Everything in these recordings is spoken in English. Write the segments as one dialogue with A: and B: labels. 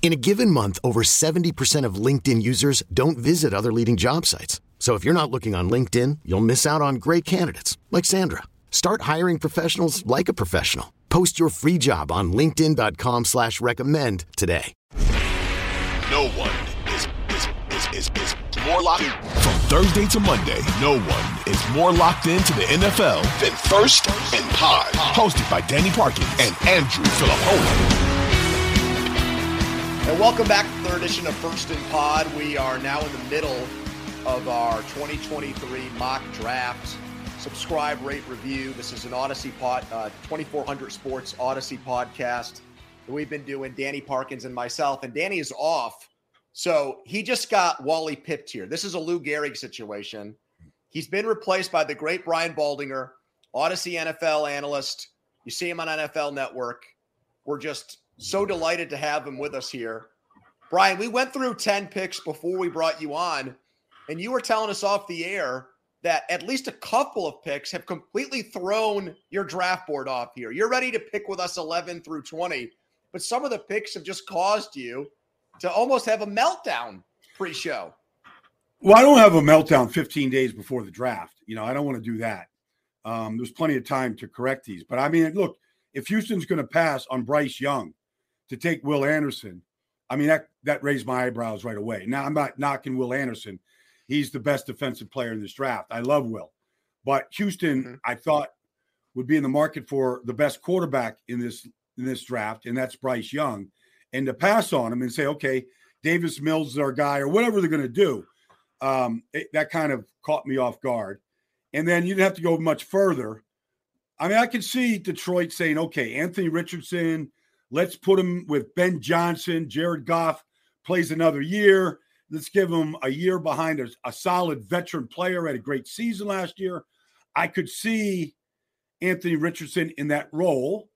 A: In a given month, over 70% of LinkedIn users don't visit other leading job sites. So if you're not looking on LinkedIn, you'll miss out on great candidates like Sandra. Start hiring professionals like a professional. Post your free job on LinkedIn.com slash recommend today.
B: No one is is is is, is more locked in. From Thursday to Monday, no one is more locked into the NFL than First and Pod. Hosted by Danny Parkin and Andrew Fillipponi.
C: And welcome back to the third edition of First and Pod. We are now in the middle of our 2023 mock draft. Subscribe, rate, review. This is an Audacy pod, uh, 2400 Sports Audacy podcast that we've been doing. Danny Parkins and myself, and Danny is off, so he just got Wally pipped here. This is a Lou Gehrig situation. He's been replaced by the great Brian Baldinger, Audacy NFL analyst. You see him on NFL Network. We're just so delighted to have him with us here. Brian, we went through 10 picks before we brought you on, and you were telling us off the air that at least a couple of picks have completely thrown your draft board off here. You're ready to pick with us 11 through 20, but some of the picks have just caused you to almost have a meltdown pre show.
D: Well, I don't have a meltdown 15 days before the draft. You know, I don't want to do that. Um, there's plenty of time to correct these. But I mean, look, if Houston's going to pass on Bryce Young, to take Will Anderson, I mean that that raised my eyebrows right away. Now I'm not knocking Will Anderson; he's the best defensive player in this draft. I love Will, but Houston, mm-hmm. I thought would be in the market for the best quarterback in this in this draft, and that's Bryce Young. And to pass on him and say, okay, Davis Mills is our guy, or whatever they're going to do, um, it, that kind of caught me off guard. And then you didn't have to go much further. I mean, I can see Detroit saying, okay, Anthony Richardson, Let's put him with Ben Johnson. Jared Goff plays another year. Let's give him a year behind a, a solid veteran player. Had a great season last year. I could see Anthony Richardson in that role.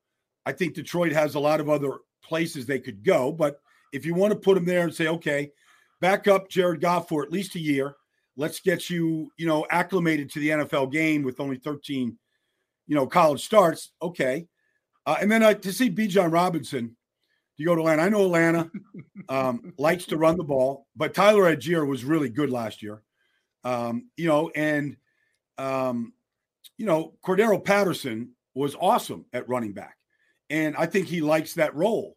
D: I think Detroit has a lot of other places they could go, but if you want to put him there and say, okay, back up Jared Goff for at least a year, let's get you, you know, acclimated to the NFL game with only 13, you know, college starts. Okay. Uh, and then uh, to see Bijan Robinson to go to Atlanta. I know Atlanta um, likes to run the ball, but Tyler Allgeier was really good last year. Um, you know, and um, you know, Cordarrelle Patterson was awesome at running back, and I think he likes that role.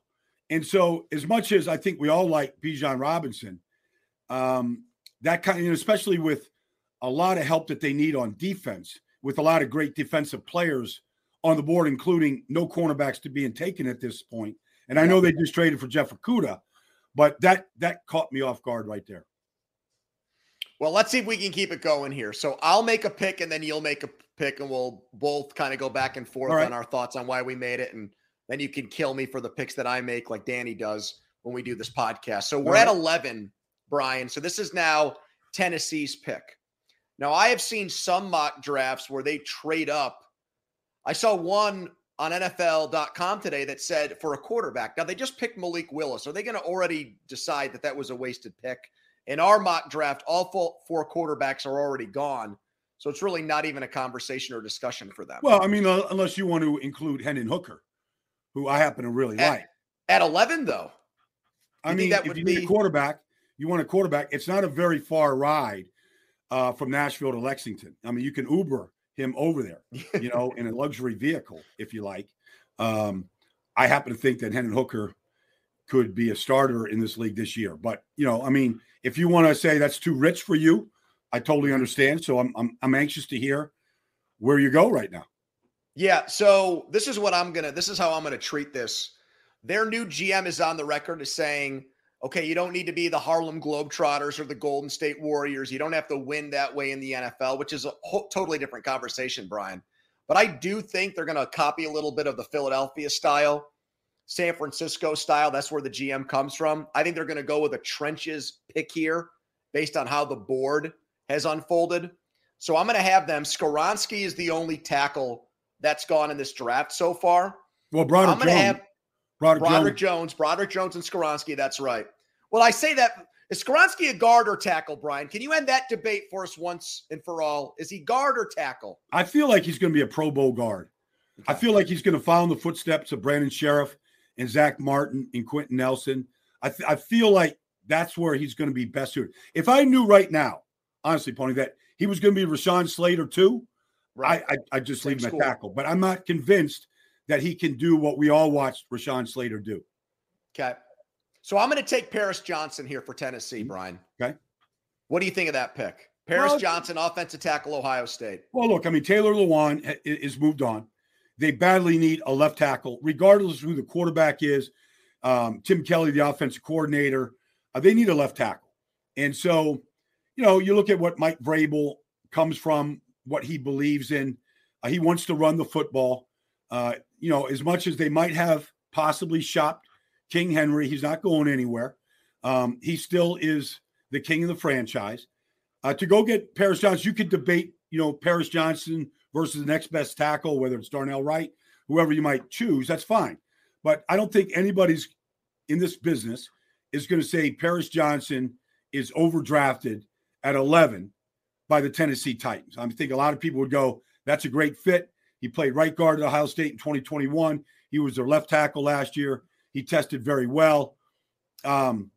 D: And so, as much as I think we all like Bijan Robinson, um, that kind, of, especially with a lot of help that they need on defense, with a lot of great defensive players on the board, including no cornerbacks to being taken at this point. And I know they just traded for Jeff Okudah, but that that caught me off guard right there.
C: Well, let's see if we can keep it going here. So I'll make a pick and then you'll make a pick and we'll both kind of go back and forth right. on our thoughts on why we made it. And then you can kill me for the picks that I make like Danny does when we do this podcast. So we're right. at 11, Brian. So this is now Tennessee's pick. Now I have seen some mock drafts where they trade up I saw one on NFL.com today that said for a quarterback. Now they just picked Malik Willis. Are they going to already decide that that was a wasted pick? In our mock draft, all four, four quarterbacks are already gone. So it's really not even a conversation or discussion for them.
D: Well, I mean, uh, unless you want to include Hendon Hooker, who I happen to really
C: at,
D: like.
C: At 11, though.
D: I mean, that if you be... need a quarterback, you want a quarterback. It's not a very far ride uh, from Nashville to Lexington. I mean, you can Uber him over there, you know, in a luxury vehicle, if you like. Um, I happen to think that Hendon Hooker could be a starter in this league this year. But you know, I mean, if you want to say that's too rich for you, I totally understand. So I'm I'm, I'm anxious to hear where you go right now.
C: Yeah. So this is what I'm gonna. This is how I'm gonna treat this. Their new GM is on the record as saying, "Okay, you don't need to be the Harlem Globetrotters or the Golden State Warriors. You don't have to win that way in the NFL," which is a whole, totally different conversation, Brian. But I do think they're going to copy a little bit of the Philadelphia style, San Francisco style. That's where the GM comes from. I think they're going to go with a trenches pick here based on how the board has unfolded. So I'm going to have them. Skoronski is the only tackle that's gone in this draft so far.
D: Well, Broderick
C: I'm going to have
D: Broderick,
C: Broderick
D: Jones.
C: Jones, Broderick Jones, and Skoronski. That's right. Well, I say that is Skoronski a guard or tackle, Brian? Can you end that debate for us once and for all? Is he guard or tackle?
D: I feel like he's going to be a Pro Bowl guard. I feel like he's going to follow in the footsteps of Brandon Scherff and Zach Martin and Quenton Nelson. I, th- I feel like that's where he's going to be best suited. If I knew right now, honestly, Pony, that he was going to be Rashawn Slater too, right. I, I I just
C: Same
D: leave him at tackle. But I'm not convinced that he can do what we all watched Rashawn Slater do.
C: Okay. So I'm going to take Paris Johnson here for Tennessee, Brian.
D: Okay.
C: What do you think of that pick? Paris
D: Well-
C: Johnson, offensive tackle, Ohio State.
D: Well, look, I mean, Taylor Lewan is moved on. They badly need a left tackle, regardless of who the quarterback is. Um, Tim Kelly, the offensive coordinator, uh, they need a left tackle. And so, you know, you look at what Mike Vrabel comes from, what he believes in. Uh, he wants to run the football. Uh, you know, as much as they might have possibly shopped King Henry, he's not going anywhere. Um, he still is the king of the franchise. Uh, to go get Paris Johnson, you could debate, you know, Paris Johnson versus the next best tackle, whether it's Darnell Wright, whoever you might choose. That's fine. But I don't think anybody's in this business is going to say Paris Johnson is overdrafted at 11 by the Tennessee Titans. I think a lot of people would go, that's a great fit. He played right guard at Ohio State in 2021. He was their left tackle last year. He tested very well. Um,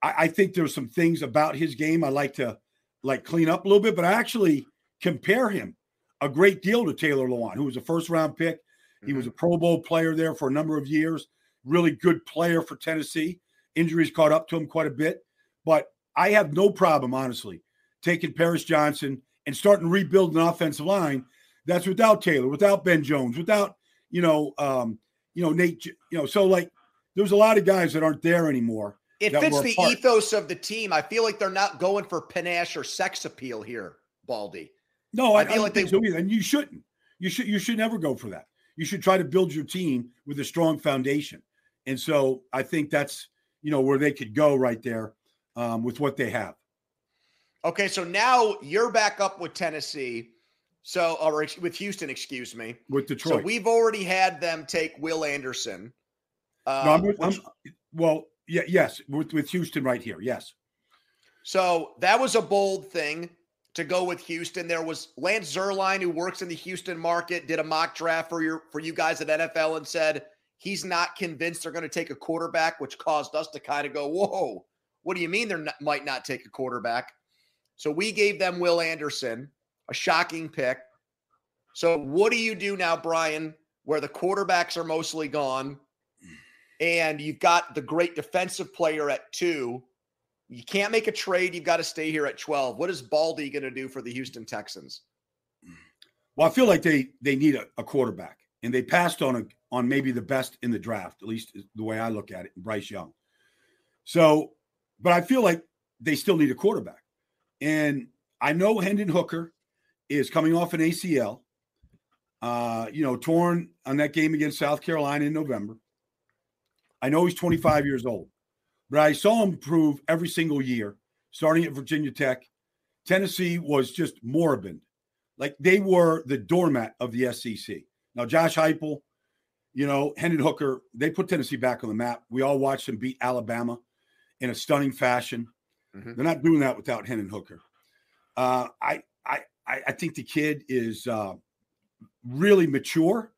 D: I, I think there's some things about his game I like to like clean up a little bit, but I actually compare him a great deal to Taylor Lewan, who was a first round pick. He was a Pro Bowl player there for a number of years. Really good player for Tennessee. Injuries caught up to him quite a bit, but I have no problem, honestly, taking Paris Johnson and starting to rebuild an offensive line. That's without Taylor, without Ben Jones, without you know, um, you know Nate. You know, so like there's a lot of guys that aren't there anymore.
C: It fits the
D: part.
C: ethos of the team. I feel like they're not going for panache or sex appeal here, Baldy.
D: No, I,
C: I
D: I
C: feel
D: don't
C: like
D: think
C: they-
D: so either. And you shouldn't. You should you should never go for that. You should try to build your team with a strong foundation. And so I think that's you know where they could go right there um, with what they have.
C: Okay, so now you're back up with Tennessee. So, or with Houston, excuse me.
D: With Detroit.
C: So we've already had them take Will Anderson. Um,
D: no, I'm, with-
C: which-
D: I'm- well, yeah, yes, with, with Houston right here. Yes.
C: So that was a bold thing to go with Houston. There was Lance Zierlein, who works in the Houston market, did a mock draft for your for you guys at NFL and said he's not convinced they're going to take a quarterback, which caused us to kind of go, "Whoa, what do you mean they not, might not take a quarterback?" So we gave them Will Anderson, a shocking pick. So what do you do now, Brian, where the quarterbacks are mostly gone, and you've got the great defensive player at two? You can't make a trade. You've got to stay here at 12. What is Baldy going to do for the Houston Texans?
D: Well, I feel like they they need a, a quarterback, and they passed on a on maybe the best in the draft, at least the way I look at it, Bryce Young. So, but I feel like they still need a quarterback, and I know Hendon Hooker is coming off an ACL. Uh, you know, torn on that game against South Carolina in November. I know he's 25 years old, but I saw him prove every single year, starting at Virginia Tech. Tennessee was just moribund like they were the doormat of the SEC. Now, Josh Heupel, you know, Hendon Hooker, they put Tennessee back on the map. We all watched them beat Alabama in a stunning fashion.
C: Mhm.
D: They're not doing that without Hendon Hooker. Uh, I, I, I think the kid is uh, really mature.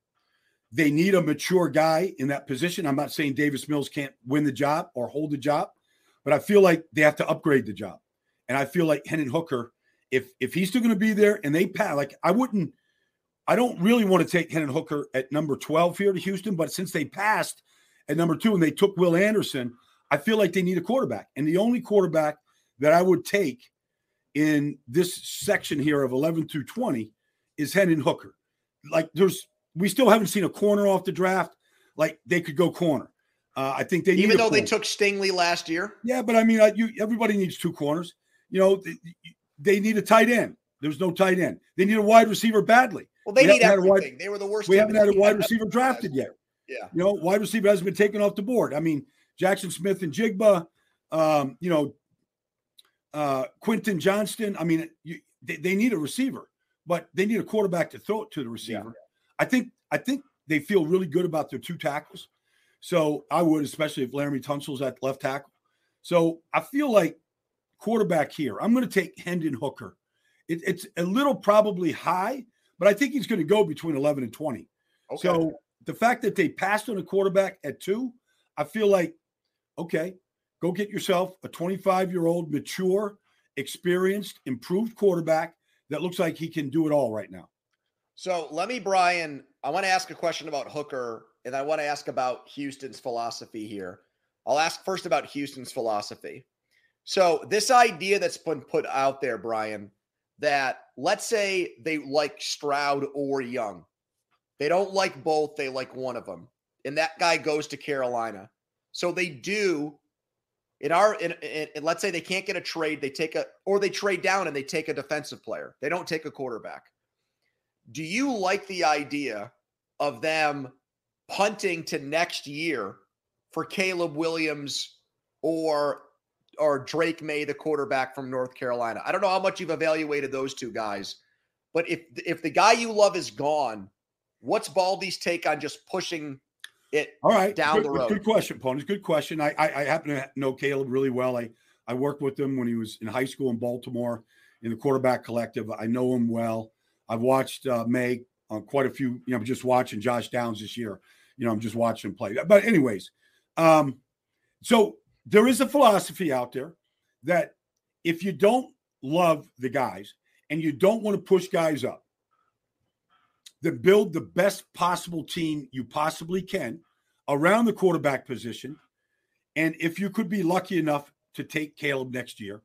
D: They need a mature guy in that position. I'm not saying Davis Mills can't win the job or hold the job, but I feel like they have to upgrade the job. And I feel like Hendon Hooker, if if he's still going to be there and they pass, like I wouldn't, I don't really want to take Hendon Hooker at number 12 here to Houston, but since they passed at number two and they took Will Anderson, I feel like they need a quarterback. And the only quarterback that I would take in this section here of 11 through 20 is Hendon Hooker. Like there's we still haven't seen a corner off the draft. Like they could go corner. Uh, I think they
C: even though they took Stingley last year.
D: Yeah, but I mean, you everybody needs two corners. You know, they, they, need a tight end. There's no tight end. They need a wide receiver badly.
C: Well, they we need everything. Wide, they were the worst.
D: We haven't had a wide receiver drafted yet.
C: Yeah,
D: you know, wide receiver hasn't been taken off the board. I mean, Jackson Smith-Njigba. Um, you know, uh, Quentin Johnston. I mean, you, they, they, need a receiver, but they need a quarterback to throw it to the receiver. Yeah. I think I think they feel really good about their two tackles. So I would, especially if Laremy Tunsil's at left tackle. So I feel like quarterback here. I'm going to take Hendon Hooker. It, it's a little probably high, but I think he's going to go between 11 and 20. Okay. So the fact that they passed on a quarterback at two, I feel like, okay, go get yourself a 25 year old, mature, experienced, improved quarterback that looks like he can do it all right now.
C: So let me, Brian, I want to ask a question about Hooker, and I want to ask about Houston's philosophy here. I'll ask first about Houston's philosophy. So, this idea that's been put out there, Brian, that let's say they like Stroud or Young, they don't like both, they like one of them, and that guy goes to Carolina. So, they do in our in, in, in, let's say they can't get a trade they take a or they trade down and they take a defensive player they don't take a quarterback do you like the idea of them punting to next year for Caleb Williams or or Drake Maye the quarterback from North Carolina? I don't know how much you've evaluated those two guys, but if if the guy you love is gone, what's Baldy's take on just pushing it
D: all right
C: down
D: good,
C: the road?
D: Good question, Ponies. Good question. I, I I happen to know Caleb really well. I I worked with him when he was in high school in Baltimore in the quarterback collective. I know him well. I've watched uh, Maye on quite a few. You know, just watching Josh Downs this year. You know, I'm just watching him play. But anyways, um, so there is a philosophy out there that if you don't love the guys and you don't want to push guys up, then build the best possible team you possibly can around the quarterback position. And if you could be lucky enough to take Caleb next year,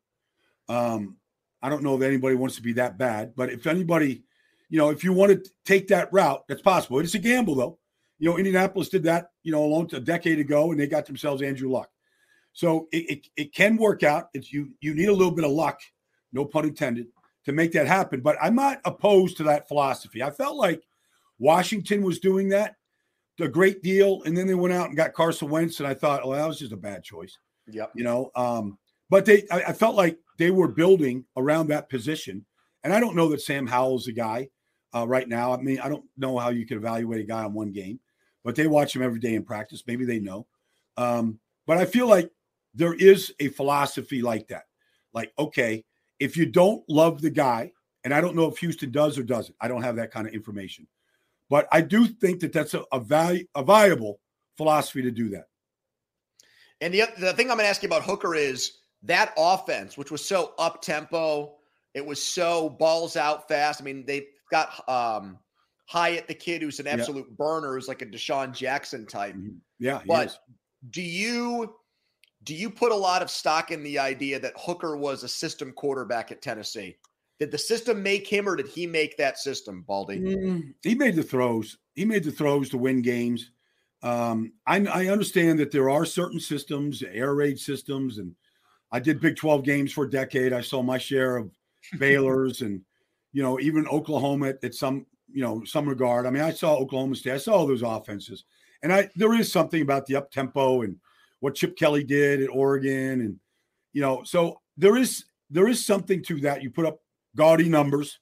D: um, I don't know if anybody wants to be that bad, but if anybody you know, if you want to take that route, that's possible. It's a gamble, though. You know, Indianapolis did that, you know, a, long, a decade ago, and they got themselves Andrew Luck. So it, it, it can work out. It's you you need a little bit of luck, no pun intended, to make that happen. But I'm not opposed to that philosophy. I felt like Washington was doing that, a great deal, and then they went out and got Carson Wentz, and I thought, oh, that was just a bad choice.
C: Yep.
D: You know, um, but they I, I felt like they were building around that position. And I don't know that Sam Howell's the guy uh, right now. I mean, I don't know how you can evaluate a guy on one game, but they watch him every day in practice. Maybe they know. Um, but I feel like there is a philosophy like that. Like, okay, if you don't love the guy, and I don't know if Houston does or doesn't, I don't have that kind of information. But I do think that that's a, a, value, a viable philosophy to do that.
C: And the, the thing I'm going to ask you about Hooker is that offense, which was so up tempo, it was so balls out fast. I mean, they've got um, Hyatt, the kid who's an absolute yeah. burner, who's like a DeSean Jackson type.
D: Mm-hmm. Yeah,
C: but do you do you put a lot of stock in the idea that Hooker was a system quarterback at Tennessee? Did the system make him, or did he make that system, Baldy?
D: Mm, he made the throws. He made the throws to win games. Um, I, I understand that there are certain systems, air raid systems, and I did Big 12 games for a decade. I saw my share of Baylor's and you know, even Oklahoma at, at some, you know, some regard. I mean, I saw Oklahoma State. I saw all those offenses. And I there is something about the up tempo and what Chip Kelly did at Oregon. And, you know, so there is there is something to that. You put up gaudy numbers,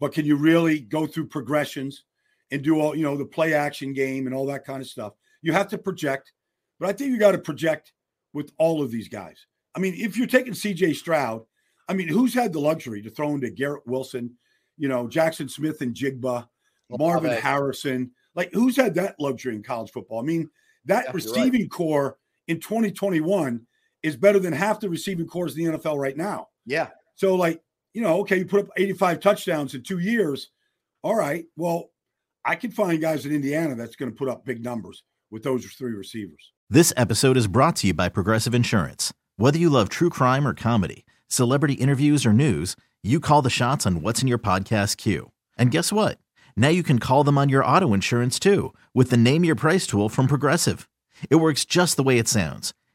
D: but can you really go through progressions and do all, you know, the play action game and all that kind of stuff? You have to project, but I think you got to project with all of these guys. I mean, if you're taking CJ Stroud, I mean, who's had the luxury to throw into Garrett Wilson, you know, Jackson Smith-Njigba, Marvin Harrison. Like, who's had that luxury in college football? I mean, that yeah, receiving right. core in 2021 is better than half the receiving cores in the NFL right now.
C: Yeah.
D: So, like, you know, okay, you put up 85 touchdowns in two years. All right. Well, I can find guys in Indiana that's going to put up big numbers with those three receivers.
E: This episode is brought to you by Progressive Insurance. Whether you love true crime or comedy, celebrity interviews or news, you call the shots on what's in your podcast queue. And guess what? Now you can call them on your auto insurance too with the Name Your Price tool from Progressive. It works just the way it sounds.